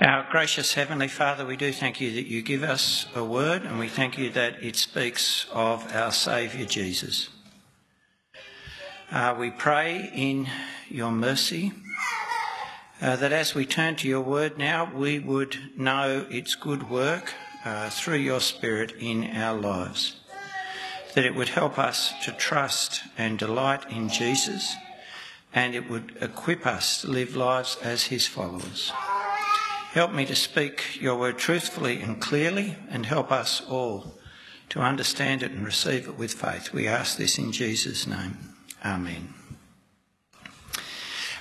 Our gracious Heavenly Father, we do thank you that you give us a word and we thank you that it speaks of our Saviour Jesus. Uh, we pray in your mercy uh, that as we turn to your word now, we would know its good work uh, through your Spirit in our lives. That it would help us to trust and delight in Jesus, and it would equip us to live lives as his followers. Help me to speak your word truthfully and clearly, and help us all to understand it and receive it with faith. We ask this in Jesus' name. Amen.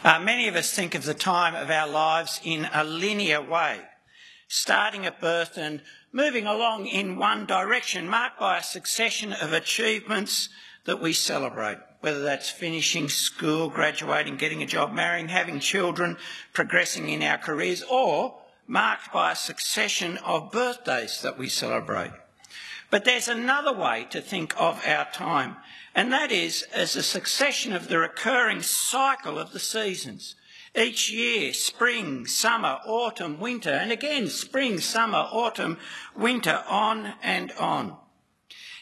Uh, many of us think of the time of our lives in a linear way, starting at birth and moving along in one direction, marked by a succession of achievements that we celebrate, whether that's finishing school, graduating, getting a job, marrying, having children, progressing in our careers, or marked by a succession of birthdays that we celebrate. But there's another way to think of our time, and that is as a succession of the recurring cycle of the seasons. Each year, spring, summer, autumn, winter, and again spring, summer, autumn, winter, on and on.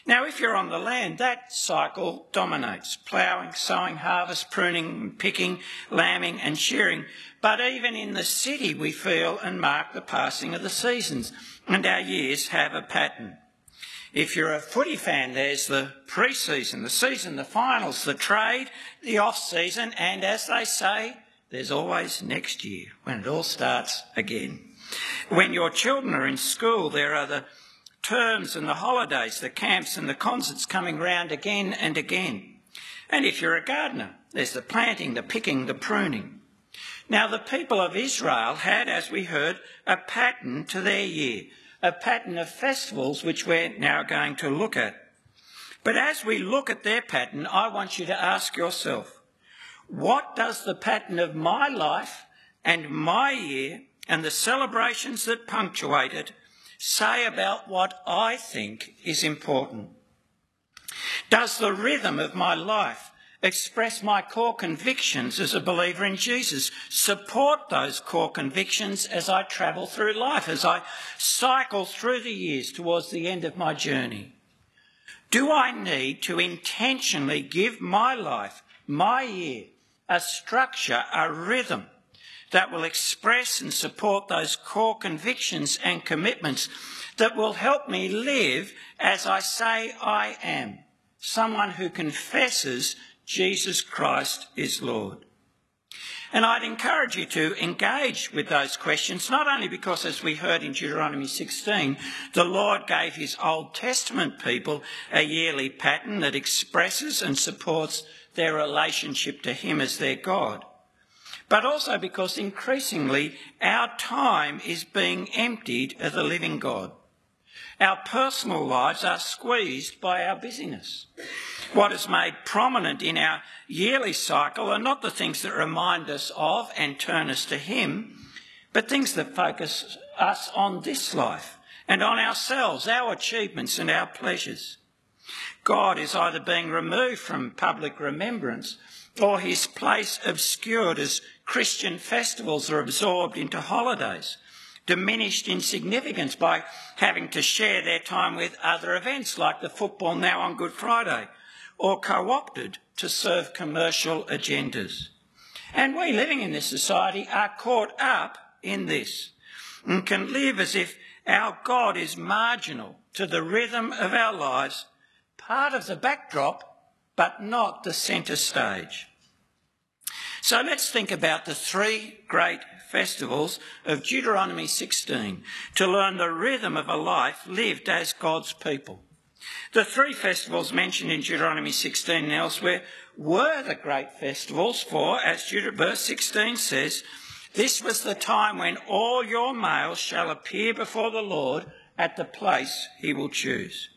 Now, if you're on the land, that cycle dominates ploughing, sowing, harvest, pruning, picking, lambing, and shearing. But even in the city, we feel and mark the passing of the seasons, and our years have a pattern. If you're a footy fan, there's the pre season, the season, the finals, the trade, the off season, and as they say, there's always next year when it all starts again. When your children are in school, there are the terms and the holidays, the camps and the concerts coming round again and again. And if you're a gardener, there's the planting, the picking, the pruning. Now, the people of Israel had, as we heard, a pattern to their year, a pattern of festivals which we're now going to look at. But as we look at their pattern, I want you to ask yourself, what does the pattern of my life and my year and the celebrations that punctuate it say about what I think is important? Does the rhythm of my life express my core convictions as a believer in Jesus, support those core convictions as I travel through life, as I cycle through the years towards the end of my journey? Do I need to intentionally give my life, my year, a structure, a rhythm that will express and support those core convictions and commitments that will help me live as I say I am, someone who confesses Jesus Christ is Lord. And I'd encourage you to engage with those questions, not only because, as we heard in Deuteronomy 16, the Lord gave his Old Testament people a yearly pattern that expresses and supports their relationship to him as their God but also because increasingly our time is being emptied of the living God. Our personal lives are squeezed by our busyness. What is made prominent in our yearly cycle are not the things that remind us of and turn us to Him, but things that focus us on this life and on ourselves, our achievements and our pleasures. God is either being removed from public remembrance or his place obscured as Christian festivals are absorbed into holidays, diminished in significance by having to share their time with other events like the football now on Good Friday, or co opted to serve commercial agendas. And we living in this society are caught up in this and can live as if our God is marginal to the rhythm of our lives, part of the backdrop but not the centre stage. So let's think about the three great festivals of Deuteronomy 16 to learn the rhythm of a life lived as God's people. The three festivals mentioned in Deuteronomy 16 and elsewhere were the great festivals, for, as verse 16 says, this was the time when all your males shall appear before the Lord at the place he will choose.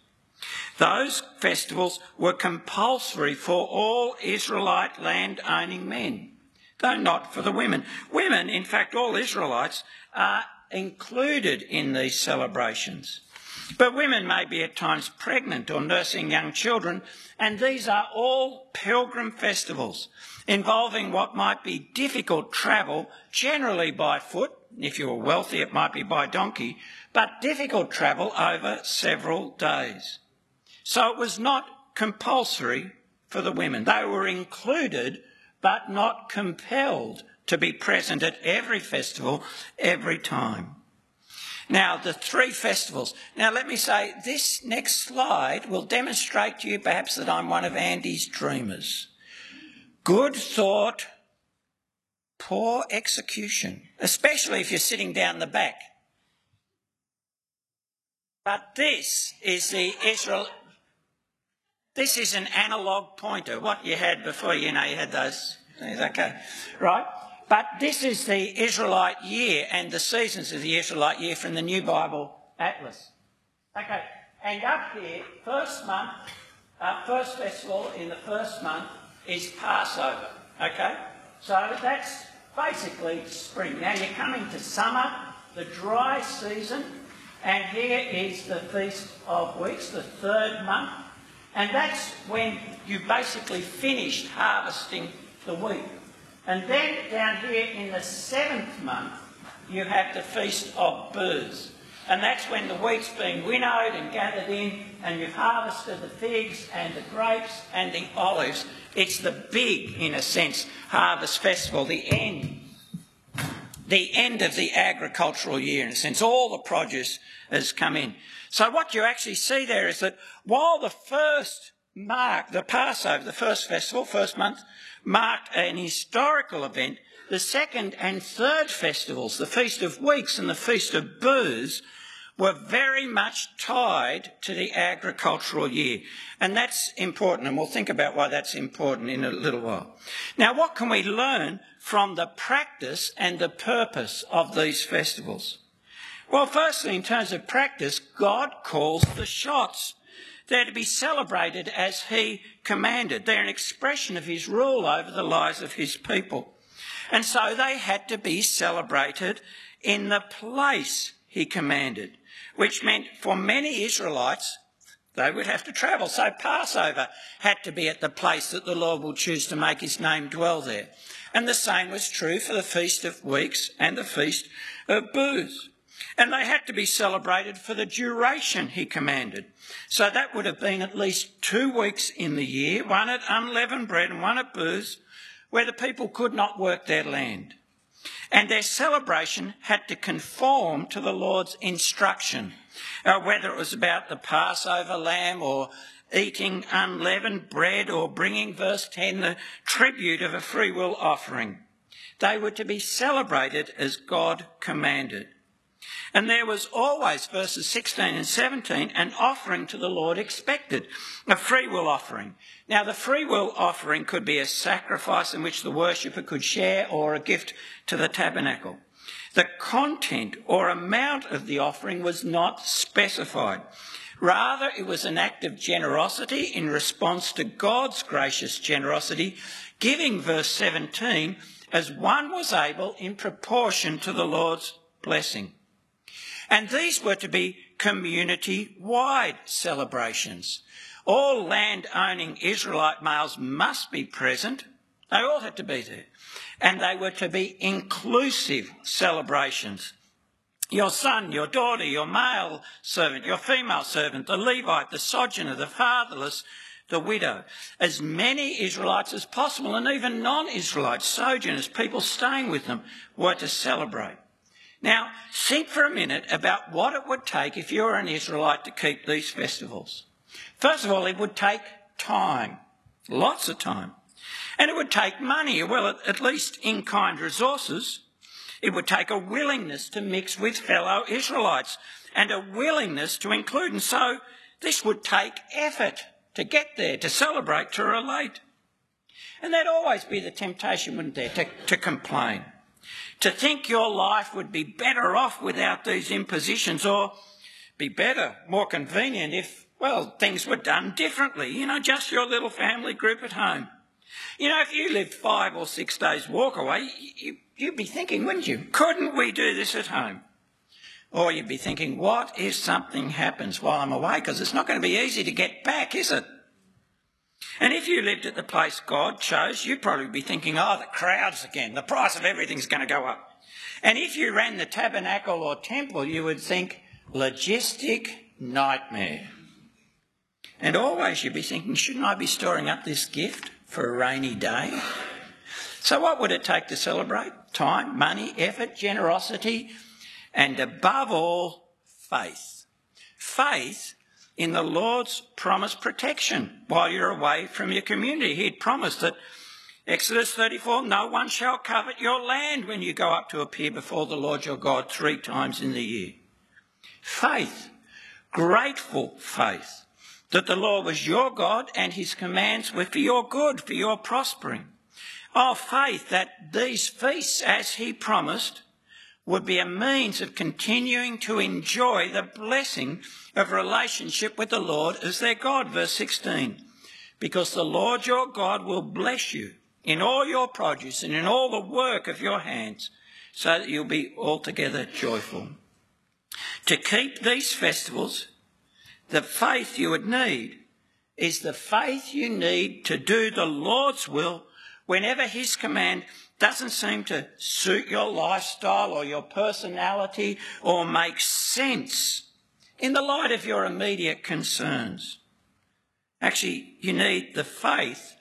Those festivals were compulsory for all Israelite land owning men, though not for the women. Women, in fact, all Israelites, are included in these celebrations. But women may be at times pregnant or nursing young children, and these are all pilgrim festivals involving what might be difficult travel, generally by foot, If you were wealthy, it might be by donkey, but difficult travel over several days. So it was not compulsory for the women. They were included, but not compelled to be present at every festival every time. Now, the three festivals. Now, let me say, this next slide will demonstrate to you perhaps that I'm one of Andy's dreamers. Good thought, poor execution, especially if you're sitting down the back. But this is the Israel. This is an analog pointer. What you had before, you know, you had those things. Okay, right. But this is the Israelite year and the seasons of the Israelite year from the New Bible Atlas. Okay, and up here, first month, uh, first festival in the first month is Passover. Okay, so that's basically spring. Now you're coming to summer, the dry season, and here is the Feast of Weeks, the third month, and that's when you basically finished harvesting the wheat. And then down here in the seventh month, you have the Feast of Booths. And that's when the wheat's been winnowed and gathered in, and you've harvested the figs and the grapes and the olives. It's the big, in a sense, harvest festival, the end. The end of the agricultural year, in a sense. All the produce has come in. So what you actually see there is that while the first mark, the Passover, the first festival, first month, marked an historical event, the second and third festivals, the Feast of Weeks and the Feast of Booths, were very much tied to the agricultural year. And that's important, and we'll think about why that's important in a little while. Now, what can we learn from the practice and the purpose of these festivals? Well, firstly, in terms of practice, God calls the shots. They're to be celebrated as He commanded. They're an expression of His rule over the lives of His people. And so they had to be celebrated in the place He commanded which meant for many Israelites, they would have to travel. So Passover had to be at the place that the Lord will choose to make his name dwell there. And the same was true for the Feast of Weeks and the Feast of Booths. And they had to be celebrated for the duration he commanded. So that would have been at least two weeks in the year, one at unleavened bread and one at booths, where the people could not work their land. And their celebration had to conform to the Lord's instruction, uh, whether it was about the Passover lamb or eating um, unleavened bread or bringing, verse 10, the tribute of a freewill offering. They were to be celebrated as God commanded. And there was always, verses 16 and 17, an offering to the Lord expected, a freewill offering. Now, the freewill offering could be a sacrifice in which the worshipper could share or a gift to the tabernacle. The content or amount of the offering was not specified. Rather, it was an act of generosity in response to God's gracious generosity, giving, verse 17, as one was able in proportion to the Lord's blessing. And these were to be community wide celebrations. All land owning Israelite males must be present. They all had to be there. And they were to be inclusive celebrations. Your son, your daughter, your male servant, your female servant, the Levite, the sojourner, the fatherless, the widow. As many Israelites as possible, and even non Israelites, sojourners, people staying with them, were to celebrate. Now, think for a minute about what it would take if you were an Israelite to keep these festivals. First of all, it would take time, lots of time. And it would take money, well, at least in kind resources. It would take a willingness to mix with fellow Israelites and a willingness to include. And so this would take effort to get there, to celebrate, to relate. And there'd always be the temptation, wouldn't there, to, to complain to think your life would be better off without these impositions or be better, more convenient if, well, things were done differently. You know, just your little family group at home. You know, if you lived five or six days walk away, you, would be thinking, wouldn't you? Couldn't we do this at home? Or you'd be thinking, what if something happens while I'm away? Because it's not going to be easy to get back, is it? And if you lived at the place God chose, you'd probably be thinking, oh, the crowds again, the price of everything's going to go up. And if you ran the tabernacle or temple, you would think logistic nightmare. And always you'd be thinking, shouldn't I be storing up this gift for a rainy day? So, what would it take to celebrate? Time, money, effort, generosity, and above all, faith. Faith in the Lord's promised protection while you're away from your community. He'd promised that Exodus 34 no one shall covet your land when you go up to appear before the Lord your God three times in the year. Faith, grateful faith that the Lord was your God and his commands were for your good, for your prospering. Oh, faith that these feasts, as he promised, would be a means of continuing to enjoy the blessing of relationship with the Lord as their God. Verse 16. Because the Lord your God will bless you in all your produce and in all the work of your hands, so that you'll be altogether joyful. To keep these festivals, the faith you would need is the faith you need to do the Lord's will whenever His command doesn't seem to suit your lifestyle or your personality or make sense in the light of your immediate concerns. Actually, you need the faith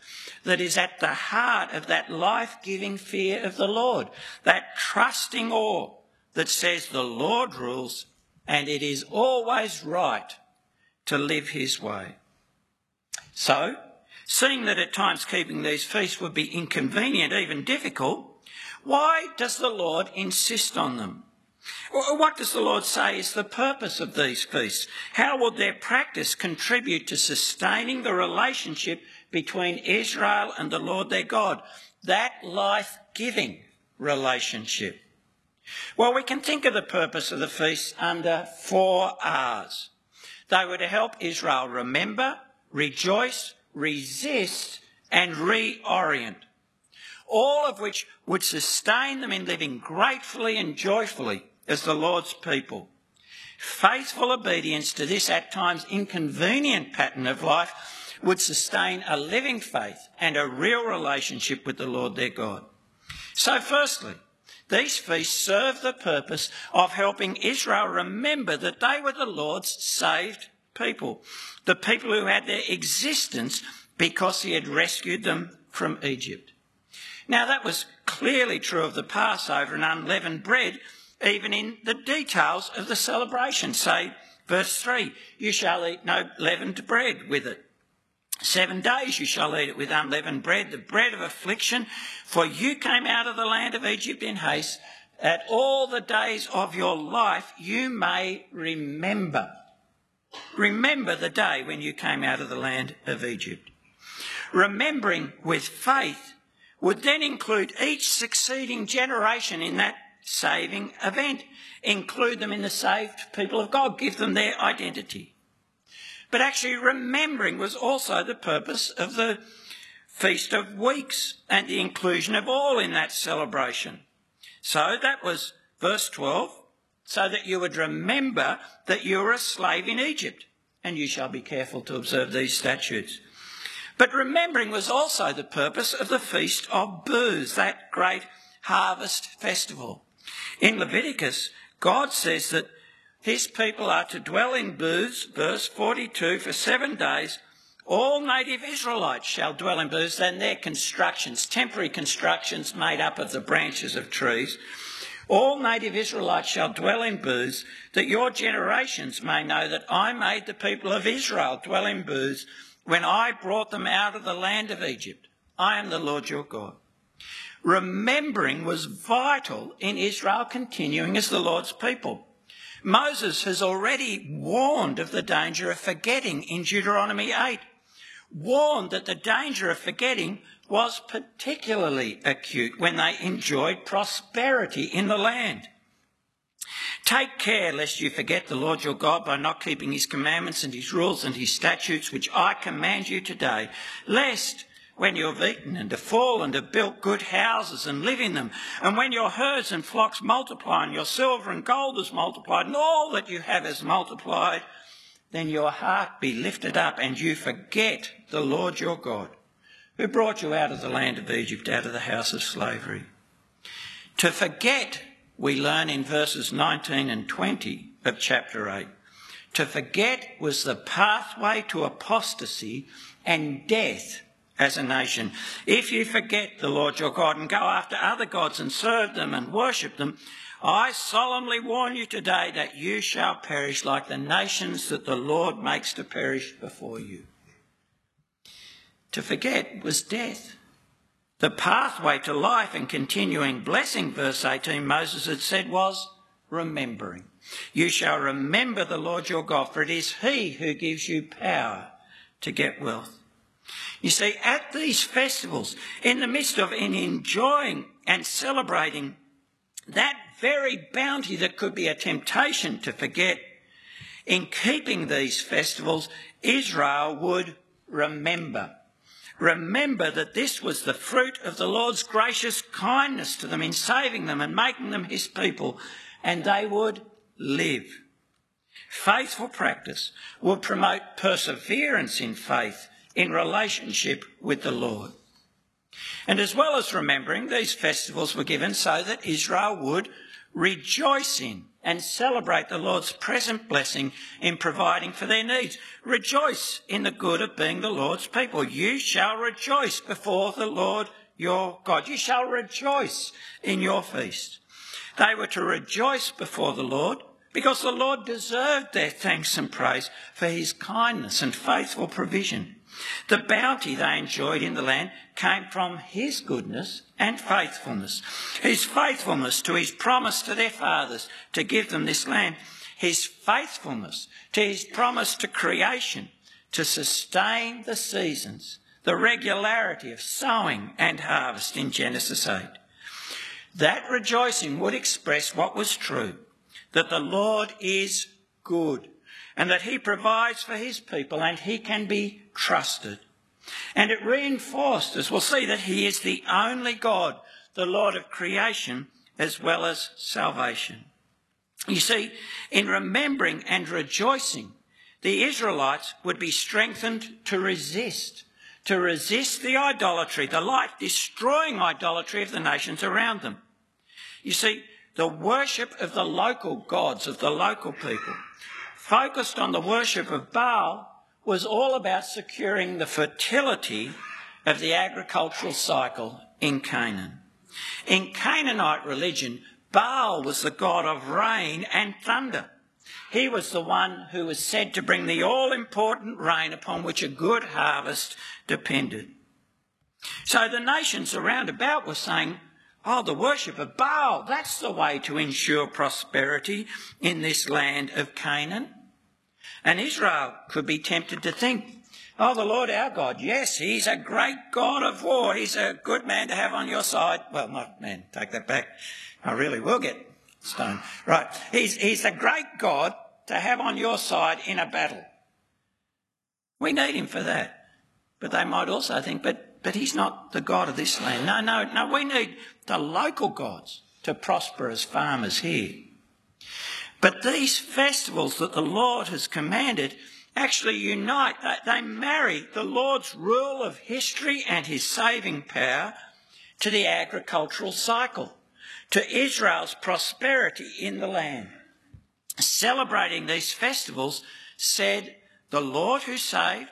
that is at the heart of that life giving fear of the Lord, that trusting awe that says the Lord rules and it is always right to live his way. So, seeing that at times keeping these feasts would be inconvenient, even difficult, why does the Lord insist on them? What does the Lord say is the purpose of these feasts? How will their practice contribute to sustaining the relationship between Israel and the Lord their God? That life giving relationship. Well, we can think of the purpose of the feasts under four R's. They were to help Israel remember, rejoice, resist, and reorient. All of which would sustain them in living gratefully and joyfully as the Lord's people. Faithful obedience to this at times inconvenient pattern of life would sustain a living faith and a real relationship with the Lord their God. So, firstly, these feasts serve the purpose of helping Israel remember that they were the Lord's saved people, the people who had their existence because he had rescued them from Egypt. Now, that was clearly true of the Passover and unleavened bread, even in the details of the celebration. Say, verse 3 You shall eat no leavened bread with it. Seven days you shall eat it with unleavened bread, the bread of affliction, for you came out of the land of Egypt in haste, that all the days of your life you may remember. Remember the day when you came out of the land of Egypt. Remembering with faith would then include each succeeding generation in that saving event, include them in the saved people of God, give them their identity. But actually, remembering was also the purpose of the Feast of Weeks and the inclusion of all in that celebration. So that was verse 12, so that you would remember that you were a slave in Egypt, and you shall be careful to observe these statutes. But remembering was also the purpose of the Feast of Booths, that great harvest festival. In Leviticus, God says that his people are to dwell in booths, verse 42, for seven days. All native Israelites shall dwell in booths, and their constructions, temporary constructions made up of the branches of trees. All native Israelites shall dwell in booths, that your generations may know that I made the people of Israel dwell in booths when I brought them out of the land of Egypt. I am the Lord your God. Remembering was vital in Israel continuing as the Lord's people. Moses has already warned of the danger of forgetting in Deuteronomy 8, warned that the danger of forgetting was particularly acute when they enjoyed prosperity in the land. Take care lest you forget the Lord your God by not keeping his commandments and his rules and his statutes, which I command you today, lest when you have eaten and have fallen and have built good houses and live in them, and when your herds and flocks multiply and your silver and gold is multiplied and all that you have is multiplied, then your heart be lifted up and you forget the Lord your God, who brought you out of the land of Egypt, out of the house of slavery. To forget we learn in verses 19 and 20 of chapter 8. To forget was the pathway to apostasy and death as a nation. If you forget the Lord your God and go after other gods and serve them and worship them, I solemnly warn you today that you shall perish like the nations that the Lord makes to perish before you. To forget was death. The pathway to life and continuing blessing, verse 18, Moses had said, was remembering. You shall remember the Lord your God, for it is He who gives you power to get wealth. You see, at these festivals, in the midst of in enjoying and celebrating that very bounty that could be a temptation to forget, in keeping these festivals, Israel would remember. Remember that this was the fruit of the Lord's gracious kindness to them in saving them and making them his people, and they would live. Faithful practice will promote perseverance in faith in relationship with the Lord. And as well as remembering, these festivals were given so that Israel would rejoice in and celebrate the Lord's present blessing in providing for their needs. Rejoice in the good of being the Lord's people. You shall rejoice before the Lord your God. You shall rejoice in your feast. They were to rejoice before the Lord because the Lord deserved their thanks and praise for his kindness and faithful provision. The bounty they enjoyed in the land came from his goodness and faithfulness. His faithfulness to his promise to their fathers to give them this land. His faithfulness to his promise to creation to sustain the seasons, the regularity of sowing and harvest in Genesis 8. That rejoicing would express what was true that the Lord is good and that he provides for his people and he can be trusted. And it reinforced, as we'll see, that he is the only God, the Lord of creation as well as salvation. You see, in remembering and rejoicing, the Israelites would be strengthened to resist, to resist the idolatry, the life destroying idolatry of the nations around them. You see, the worship of the local gods, of the local people, focused on the worship of Baal was all about securing the fertility of the agricultural cycle in Canaan. In Canaanite religion, Baal was the god of rain and thunder. He was the one who was said to bring the all important rain upon which a good harvest depended. So the nations around about were saying, Oh, the worship of Baal, that's the way to ensure prosperity in this land of Canaan. And Israel could be tempted to think, oh, the Lord our God, yes, he's a great God of war. He's a good man to have on your side. Well, not man, take that back. I really will get stoned. Right. He's, he's a great God to have on your side in a battle. We need him for that. But they might also think, but, but he's not the God of this land. No, no, no, we need the local gods to prosper as farmers here. But these festivals that the Lord has commanded actually unite, they marry the Lord's rule of history and his saving power to the agricultural cycle, to Israel's prosperity in the land. Celebrating these festivals said, the Lord who saved,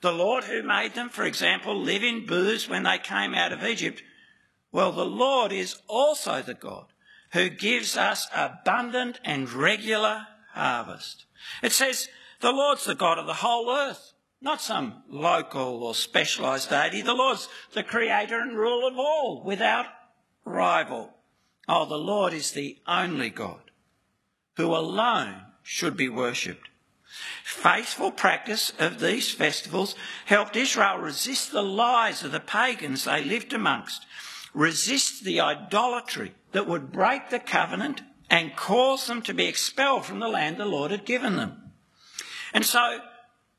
the Lord who made them, for example, live in booths when they came out of Egypt. Well, the Lord is also the God who gives us abundant and regular harvest. It says, the Lord's the God of the whole earth, not some local or specialised deity. The Lord's the creator and ruler of all, without rival. Oh, the Lord is the only God who alone should be worshipped. Faithful practice of these festivals helped Israel resist the lies of the pagans they lived amongst, resist the idolatry that would break the covenant and cause them to be expelled from the land the Lord had given them. And so,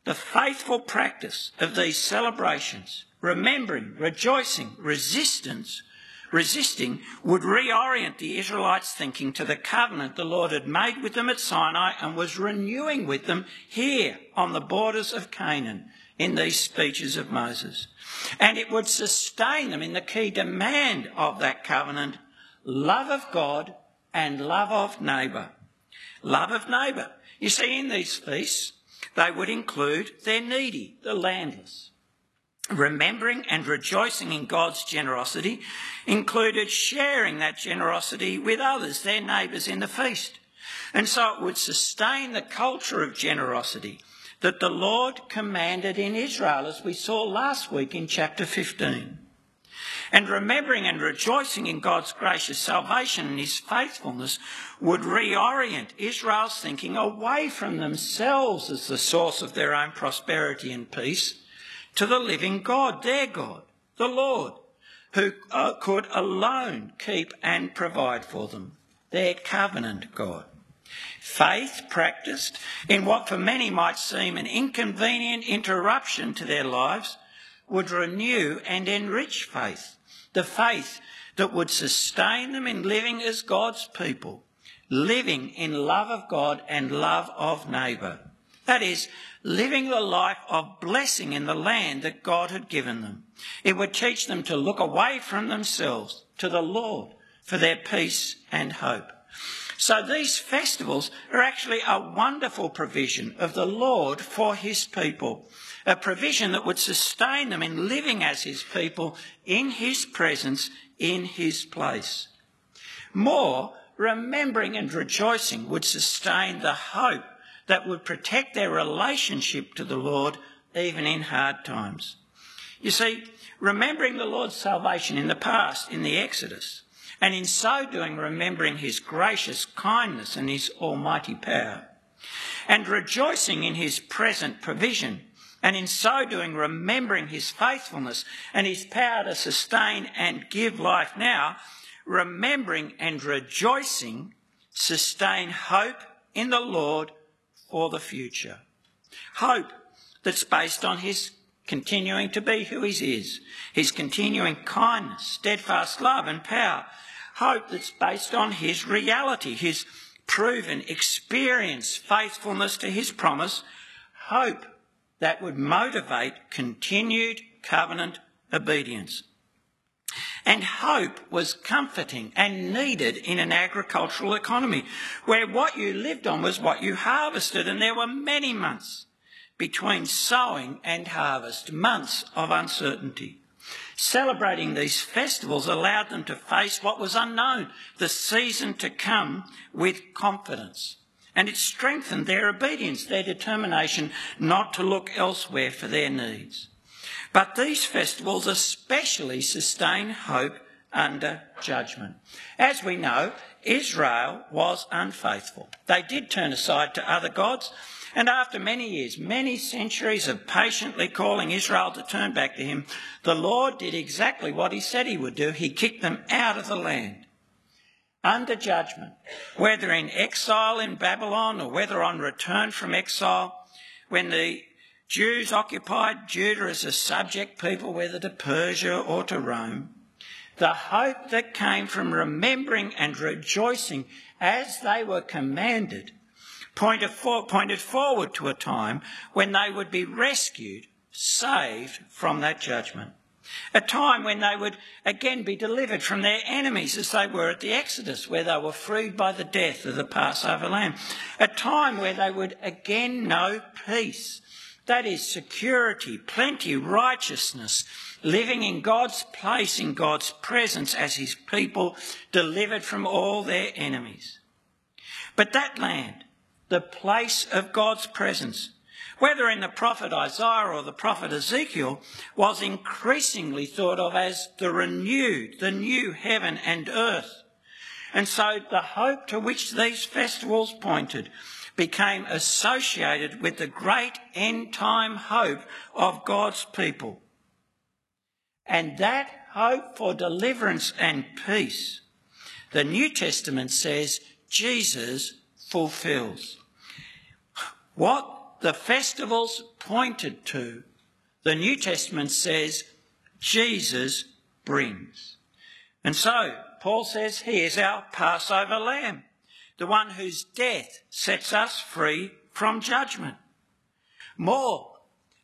the faithful practice of these celebrations, remembering, rejoicing, resistance, resisting, would reorient the Israelites' thinking to the covenant the Lord had made with them at Sinai and was renewing with them here on the borders of Canaan in these speeches of Moses. And it would sustain them in the key demand of that covenant love of God and love of neighbour. Love of neighbour. You see, in these feasts, they would include their needy, the landless. Remembering and rejoicing in God's generosity included sharing that generosity with others, their neighbours in the feast. And so it would sustain the culture of generosity that the Lord commanded in Israel, as we saw last week in chapter 15. And remembering and rejoicing in God's gracious salvation and his faithfulness would reorient Israel's thinking away from themselves as the source of their own prosperity and peace to the living God, their God, the Lord, who uh, could alone keep and provide for them, their covenant God. Faith practiced in what for many might seem an inconvenient interruption to their lives would renew and enrich faith, the faith that would sustain them in living as God's people, living in love of God and love of neighbour. That is, living the life of blessing in the land that God had given them. It would teach them to look away from themselves to the Lord for their peace and hope. So these festivals are actually a wonderful provision of the Lord for his people, a provision that would sustain them in living as his people in his presence, in his place. More, remembering and rejoicing would sustain the hope that would protect their relationship to the Lord even in hard times. You see, remembering the Lord's salvation in the past, in the Exodus, and in so doing remembering his gracious kindness and his almighty power, and rejoicing in his present provision, and in so doing remembering his faithfulness and his power to sustain and give life now, remembering and rejoicing sustain hope in the Lord for the future. Hope that's based on his continuing to be who he is, his continuing kindness, steadfast love and power, hope that's based on his reality, his proven experience, faithfulness to his promise, hope that would motivate continued covenant obedience. And hope was comforting and needed in an agricultural economy where what you lived on was what you harvested, and there were many months between sowing and harvest, months of uncertainty. Celebrating these festivals allowed them to face what was unknown, the season to come, with confidence. And it strengthened their obedience, their determination not to look elsewhere for their needs. But these festivals especially sustain hope under judgment. As we know, Israel was unfaithful. They did turn aside to other gods, and after many years, many centuries of patiently calling Israel to turn back to him, the Lord did exactly what he said he would do. He kicked them out of the land under judgment, whether in exile in Babylon or whether on return from exile, when the Jews occupied Judah as a subject people, whether to Persia or to Rome. The hope that came from remembering and rejoicing as they were commanded pointed, for, pointed forward to a time when they would be rescued, saved from that judgment. A time when they would again be delivered from their enemies as they were at the Exodus, where they were freed by the death of the Passover lamb. A time where they would again know peace. That is security, plenty, righteousness, living in God's place, in God's presence as his people, delivered from all their enemies. But that land, the place of God's presence, whether in the prophet Isaiah or the prophet Ezekiel, was increasingly thought of as the renewed, the new heaven and earth. And so the hope to which these festivals pointed became associated with the great end time hope of God's people. And that hope for deliverance and peace, the New Testament says Jesus fulfills. What the festivals pointed to, the New Testament says Jesus brings. And so, Paul says he is our Passover lamb, the one whose death sets us free from judgment. More,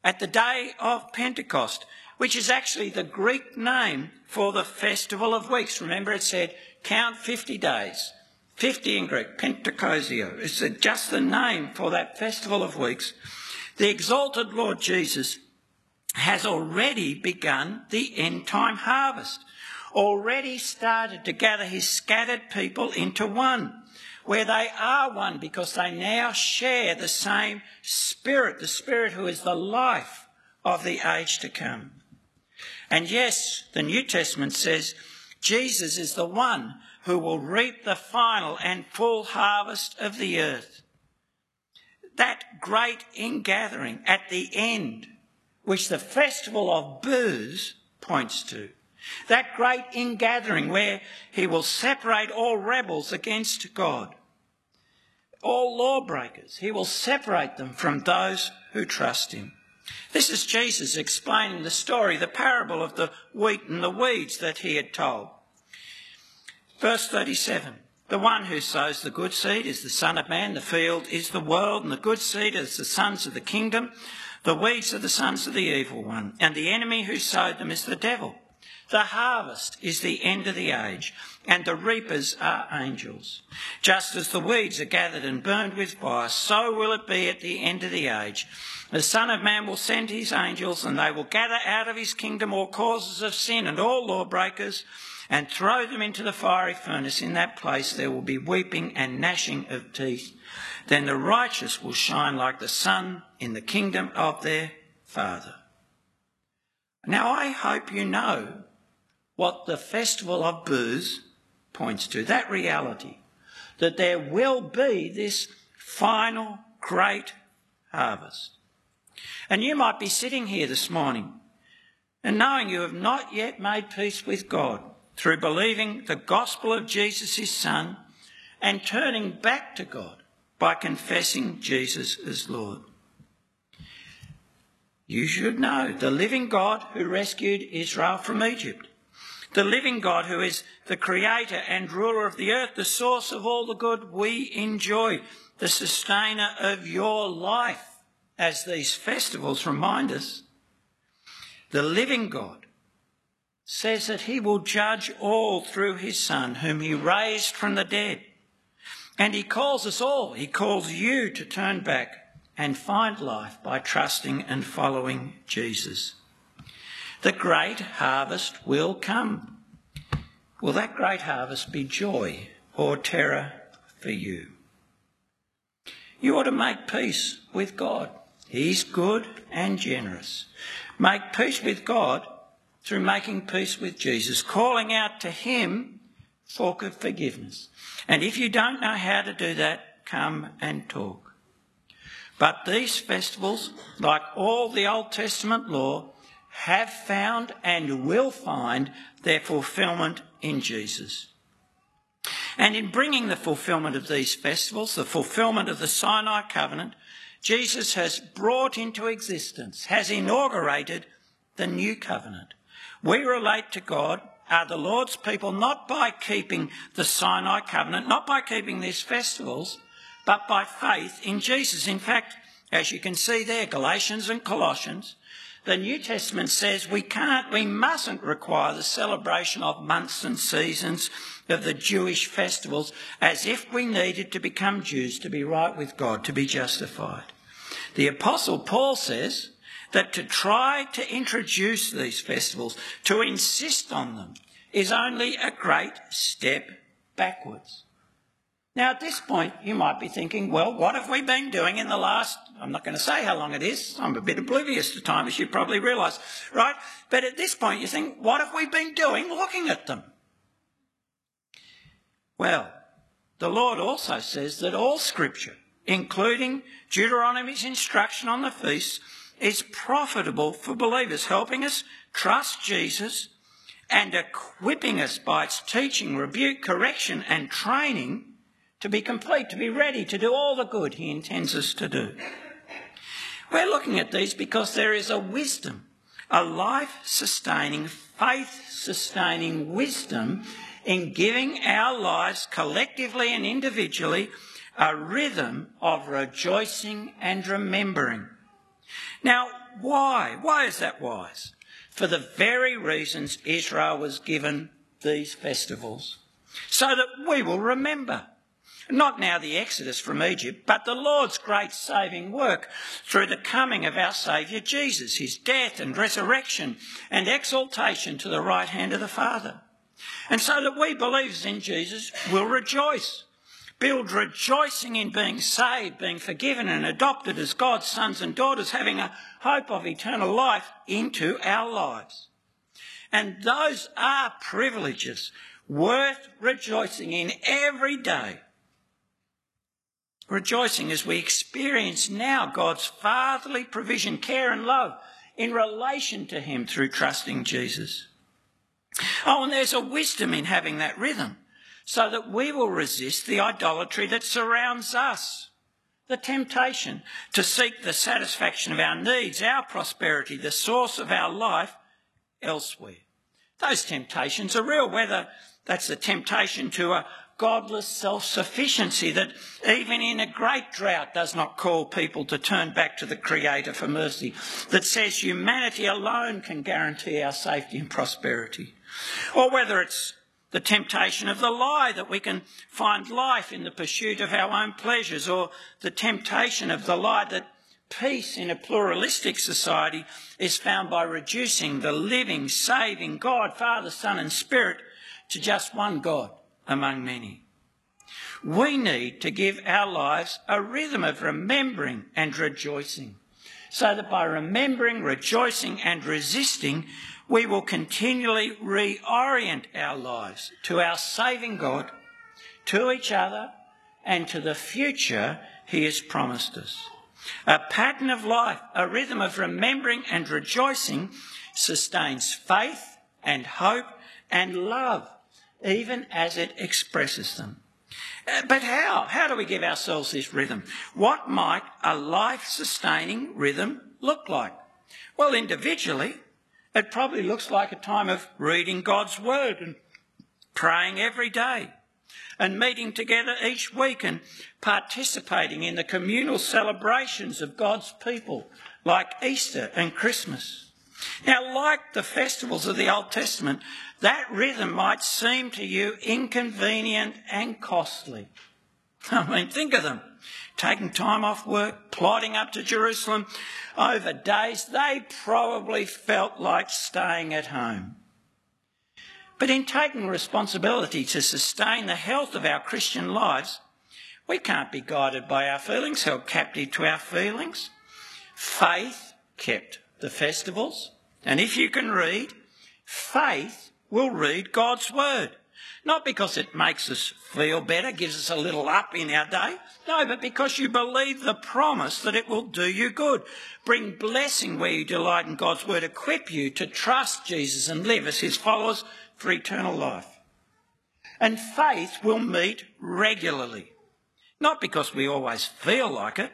at the day of Pentecost, which is actually the Greek name for the festival of weeks. Remember, it said, count 50 days 50 in Greek, Pentecosio. It's just the name for that festival of weeks. The exalted Lord Jesus has already begun the end time harvest, already started to gather his scattered people into one, where they are one because they now share the same Spirit, the Spirit who is the life of the age to come. And yes, the New Testament says Jesus is the one who will reap the final and full harvest of the earth. That great ingathering at the end, which the festival of booths points to. That great ingathering where he will separate all rebels against God, all lawbreakers. He will separate them from those who trust him. This is Jesus explaining the story, the parable of the wheat and the weeds that he had told. Verse 37 The one who sows the good seed is the Son of Man, the field is the world, and the good seed is the sons of the kingdom. The weeds are the sons of the evil one, and the enemy who sowed them is the devil. The harvest is the end of the age, and the reapers are angels. Just as the weeds are gathered and burned with fire, so will it be at the end of the age. The Son of Man will send his angels, and they will gather out of his kingdom all causes of sin and all lawbreakers, and throw them into the fiery furnace. In that place there will be weeping and gnashing of teeth. Then the righteous will shine like the sun in the kingdom of their Father. Now I hope you know what the festival of booths points to that reality that there will be this final great harvest. And you might be sitting here this morning and knowing you have not yet made peace with God through believing the gospel of Jesus, his Son, and turning back to God by confessing Jesus as Lord. You should know the living God who rescued Israel from Egypt the living God who is the creator and ruler of the earth, the source of all the good we enjoy, the sustainer of your life, as these festivals remind us. The living God says that he will judge all through his Son, whom he raised from the dead. And he calls us all, he calls you to turn back and find life by trusting and following Jesus. The great harvest will come. Will that great harvest be joy or terror for you? You ought to make peace with God. He's good and generous. Make peace with God through making peace with Jesus, calling out to Him for forgiveness. And if you don't know how to do that, come and talk. But these festivals, like all the Old Testament law, have found and will find their fulfillment in Jesus. And in bringing the fulfillment of these festivals, the fulfillment of the Sinai covenant, Jesus has brought into existence, has inaugurated the new covenant. We relate to God, are the Lord's people, not by keeping the Sinai covenant, not by keeping these festivals, but by faith in Jesus. In fact, as you can see there, Galatians and Colossians, the New Testament says we can't, we mustn't require the celebration of months and seasons of the Jewish festivals as if we needed to become Jews to be right with God, to be justified. The Apostle Paul says that to try to introduce these festivals, to insist on them, is only a great step backwards. Now, at this point, you might be thinking, well, what have we been doing in the last, I'm not going to say how long it is, I'm a bit oblivious to time, as you probably realise, right? But at this point, you think, what have we been doing looking at them? Well, the Lord also says that all Scripture, including Deuteronomy's instruction on the feasts, is profitable for believers, helping us trust Jesus and equipping us by its teaching, rebuke, correction, and training to be complete, to be ready to do all the good He intends us to do. We're looking at these because there is a wisdom, a life sustaining, faith sustaining wisdom in giving our lives collectively and individually a rhythm of rejoicing and remembering. Now, why? Why is that wise? For the very reasons Israel was given these festivals, so that we will remember Not now the exodus from Egypt, but the Lord's great saving work through the coming of our Saviour Jesus, his death and resurrection and exaltation to the right hand of the Father. And so that we believers in Jesus will rejoice, rejoicing in being saved, being forgiven and adopted as God's sons and daughters, having a hope of eternal life into our lives. And those are privileges worth rejoicing in every day rejoicing as we experience now God's fatherly provision, care, and love in relation to Him through trusting Jesus. Oh, and there's a wisdom in having that rhythm so that we will resist the idolatry that surrounds us. The temptation to seek the satisfaction of our needs, our prosperity, the source of our life elsewhere. Those temptations are real, whether that's the temptation to a godless self sufficiency that, even in a great drought, does not call people to turn back to the Creator for mercy, that says humanity alone can guarantee our safety and prosperity. Or whether it's the temptation of the lie that we can find life in the pursuit of our own pleasures, or the temptation of the lie that peace in a pluralistic society is found by reducing the living, saving God, Father, Son, and Spirit to just one God among many. We need to give our lives a rhythm of remembering and rejoicing, so that by remembering, rejoicing, and resisting, we will continually reorient our lives to our saving God, to each other, and to the future He has promised us. A pattern of life, a rhythm of remembering and rejoicing, sustains faith and hope and love even as it expresses them. Uh, but how? How do we give ourselves this rhythm? What might a life sustaining rhythm look like? Well, individually, it probably looks like a time of reading God's Word and praying every day and meeting together each week and participating in the communal celebrations of God's people like Easter and Christmas. Now, like the festivals of the Old Testament, that rhythm might seem to you inconvenient and costly. I mean, think of them. Taking time off work, plodding up to Jerusalem over days, they probably felt like staying at home. But in taking responsibility to sustain the health of our Christian lives, we can't be guided by our feelings, held captive to our feelings. Faith kept the festivals. And if you can read, faith will read God's word. Not because it makes us feel better, gives us a little up in our day. No, but because you believe the promise that it will do you good. Bring blessing where you delight in God's word. Equip you to trust Jesus and live as his followers for eternal life. And faith will meet regularly. Not because we always feel like it,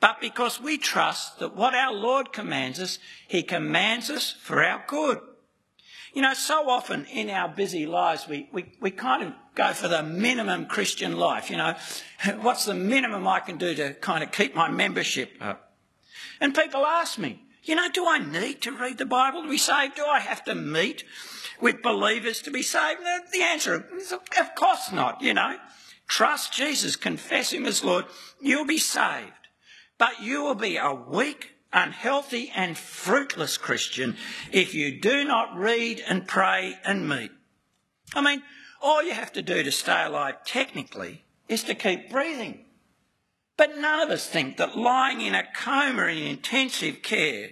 but because we trust that what our Lord commands us, he commands us for our good. You know, so often in our busy lives, we, we, we kind of go for the minimum Christian life. You know, what's the minimum I can do to kind of keep my membership up? And people ask me, you know, do I need to read the Bible to be saved? Do I have to meet with believers to be saved? The answer is, of course not, you know. Trust Jesus, confess Him as Lord, you'll be saved. But you will be a weak, unhealthy and fruitless Christian if you do not read and pray and meet. I mean, all you have to do to stay alive technically is to keep breathing. But none of us think that lying in a coma in intensive care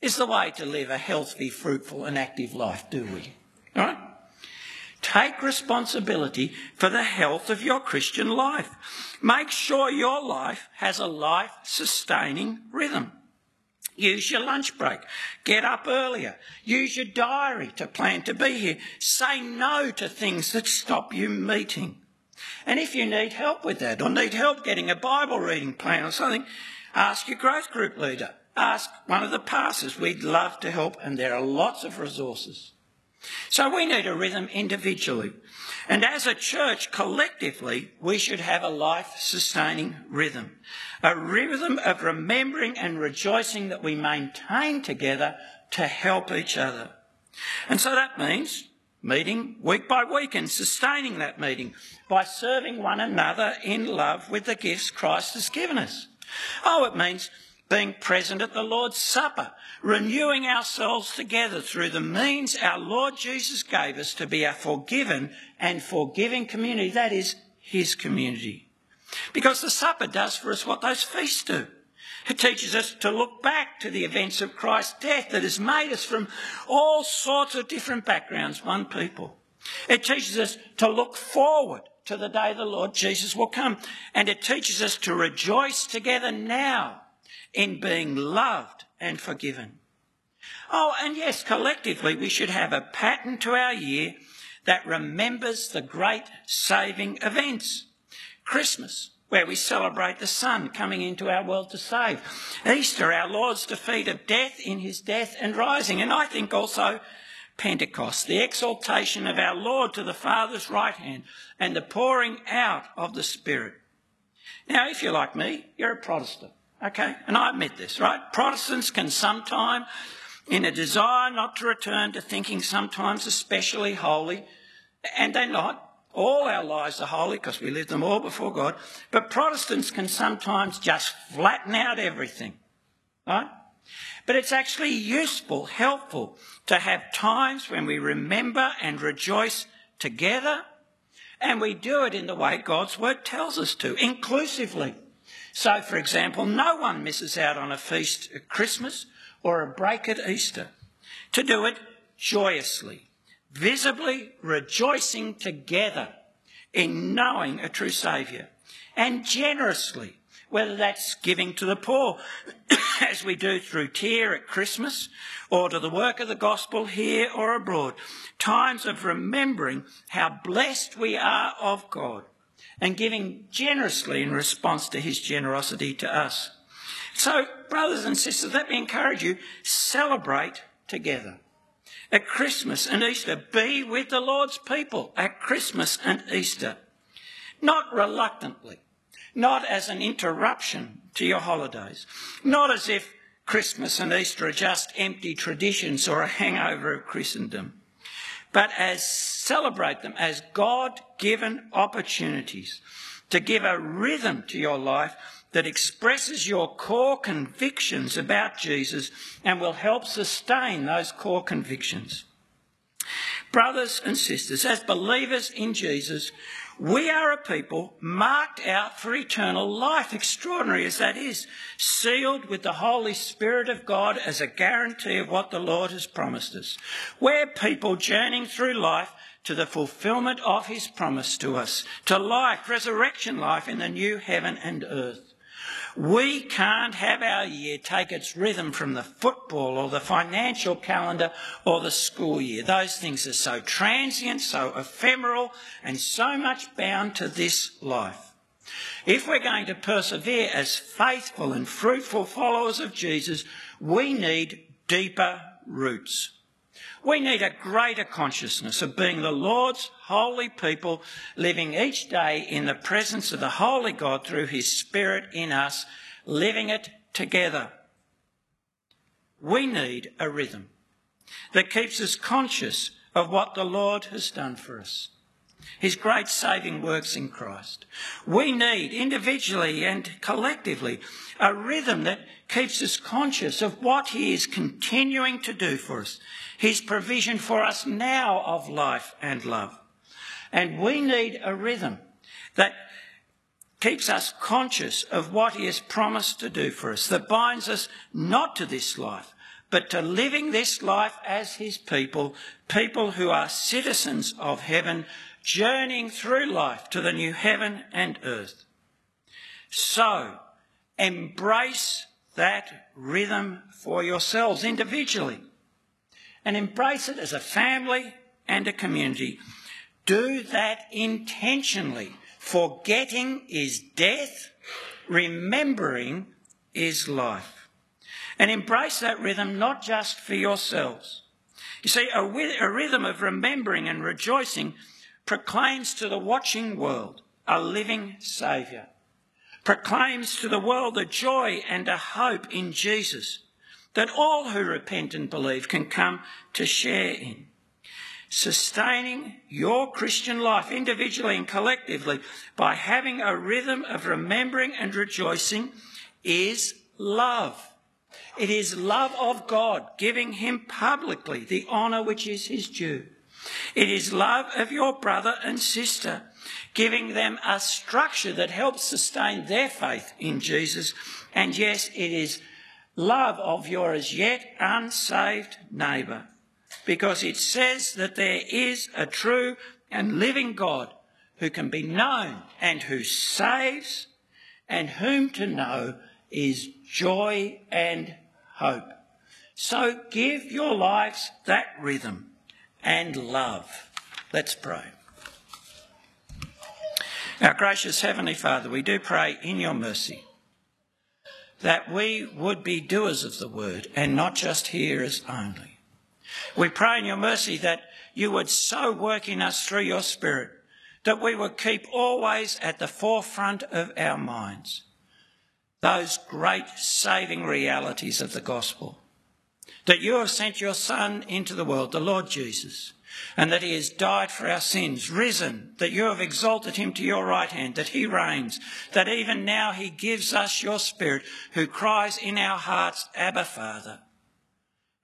is the way to live a healthy, fruitful and active life, do we? All right? Take responsibility for the health of your Christian life. Make sure your life has a life sustaining rhythm. Use your lunch break. Get up earlier. Use your diary to plan to be here. Say no to things that stop you meeting. And if you need help with that or need help getting a Bible reading plan or something, ask your growth group leader. Ask one of the pastors. We'd love to help and there are lots of resources. So we need a rhythm individually. And as a church, collectively, we should have a life sustaining rhythm. A rhythm of remembering and rejoicing that we maintain together to help each other. And so that means meeting week by week and sustaining that meeting by serving one another in love with the gifts Christ has given us. Oh, it means being present at the Lord's Supper, renewing ourselves together through the means our Lord Jesus gave us to be a forgiven and forgiving community. That is His community. Because the supper does for us what those feasts do. It teaches us to look back to the events of Christ's death that has made us from all sorts of different backgrounds one people. It teaches us to look forward to the day the Lord Jesus will come. And it teaches us to rejoice together now in being loved and forgiven. Oh, and yes, collectively we should have a pattern to our year that remembers the great saving events. Christmas, where we celebrate the Son coming into our world to save. Easter, our Lord's defeat of death in his death and rising. And I think also Pentecost, the exaltation of our Lord to the Father's right hand and the pouring out of the Spirit. Now, if you're like me, you're a Protestant, okay? And I admit this, right? Protestants can sometimes, in a desire not to return to thinking sometimes especially holy, and they're not, all our lives are holy because we live them all before God. But Protestants can sometimes just flatten out everything, right? But it's actually useful, helpful to have times when we remember and rejoice together, and we do it in the way God's word tells us to, inclusively. So, for example, no one misses out on a feast at Christmas or a break at Easter. To do it joyously, visibly rejoicing together in knowing a true Saviour, and generously, whether that's giving to the poor, as we do through tear at Christmas, or to the work of the gospel here or abroad. Times of remembering how blessed we are of God and giving generously in response to his generosity to us. So, brothers and sisters, let me encourage you, celebrate together at Christmas and Easter. Be with the Lord's people at Christmas and Easter. Not reluctantly, not as an interruption to your holidays, not as if Christmas and Easter are just empty traditions or a hangover of Christendom, but as celebrate them as God given opportunities to give a rhythm to your life that expresses your core convictions about Jesus and will help sustain those core convictions. Brothers and sisters, as believers in Jesus, we are a people marked out for eternal life, extraordinary as that is, sealed with the Holy Spirit of God as a guarantee of what the Lord has promised us. We're people journeying through life to the fulfillment of his promise to us, to life, resurrection life in the new heaven and earth. We can't have our year take its rhythm from the football or the financial calendar or the school year. Those things are so transient, so ephemeral, and so much bound to this life. If we're going to persevere as faithful and fruitful followers of Jesus, we need deeper roots. We need a greater consciousness of being the Lord's holy people, living each day in the presence of the Holy God through His Spirit in us, living it together. We need a rhythm that keeps us conscious of what the Lord has done for us. His great saving works in Christ. We need individually and collectively a rhythm that keeps us conscious of what He is continuing to do for us his provision for us now of life and love. And we need a rhythm that keeps us conscious of what he has promised to do for us, that binds us not to this life, but to living this life as his people, people who are citizens of heaven, journeying through life to the new heaven and earth. So, embrace that rhythm for yourselves individually and embrace it as a family and a community. Do that intentionally. Forgetting is death, remembering is life. And embrace that rhythm not just for yourselves. You see, a, a rhythm of remembering and rejoicing proclaims to the watching world a living Saviour, proclaims to the world a joy and a hope in Jesus that all who repent and believe can come to share in. sustaining your Christian life individually and collectively by having a rhythm of remembering and rejoicing is love. It is love of God, giving him publicly the honour which is his due. It is love of your brother and sister, giving them a structure that helps sustain their faith in Jesus. And yes, it is love of your as yet unsaved neighbour, because it says that there is a true and living God who can be known and who saves, and whom to know is joy and hope. So give your lives that rhythm and love. Let's pray. Our gracious Heavenly Father, we do pray in your mercy that we would be doers of the word and not just hearers only. We pray in your mercy that you would so work in us through your Spirit that we would keep always at the forefront of our minds those great saving realities of the gospel. That you have sent your Son into the world, the Lord Jesus, and that he has died for our sins, risen, that you have exalted him to your right hand, that he reigns, that even now he gives us your Spirit, who cries in our hearts, Abba, Father,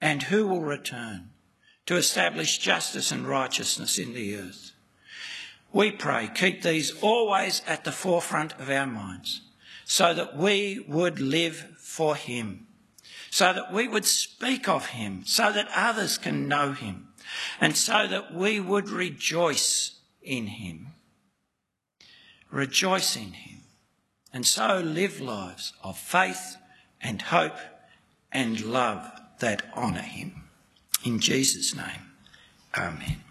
and who will return to establish justice and righteousness in the earth. We pray, keep these always at the forefront of our minds so that we would live for him, so that we would speak of him, so that others can know him, and so that we would rejoice in him. Rejoice in him, and so live lives of faith and hope and love that honour him. In Jesus' name, amen.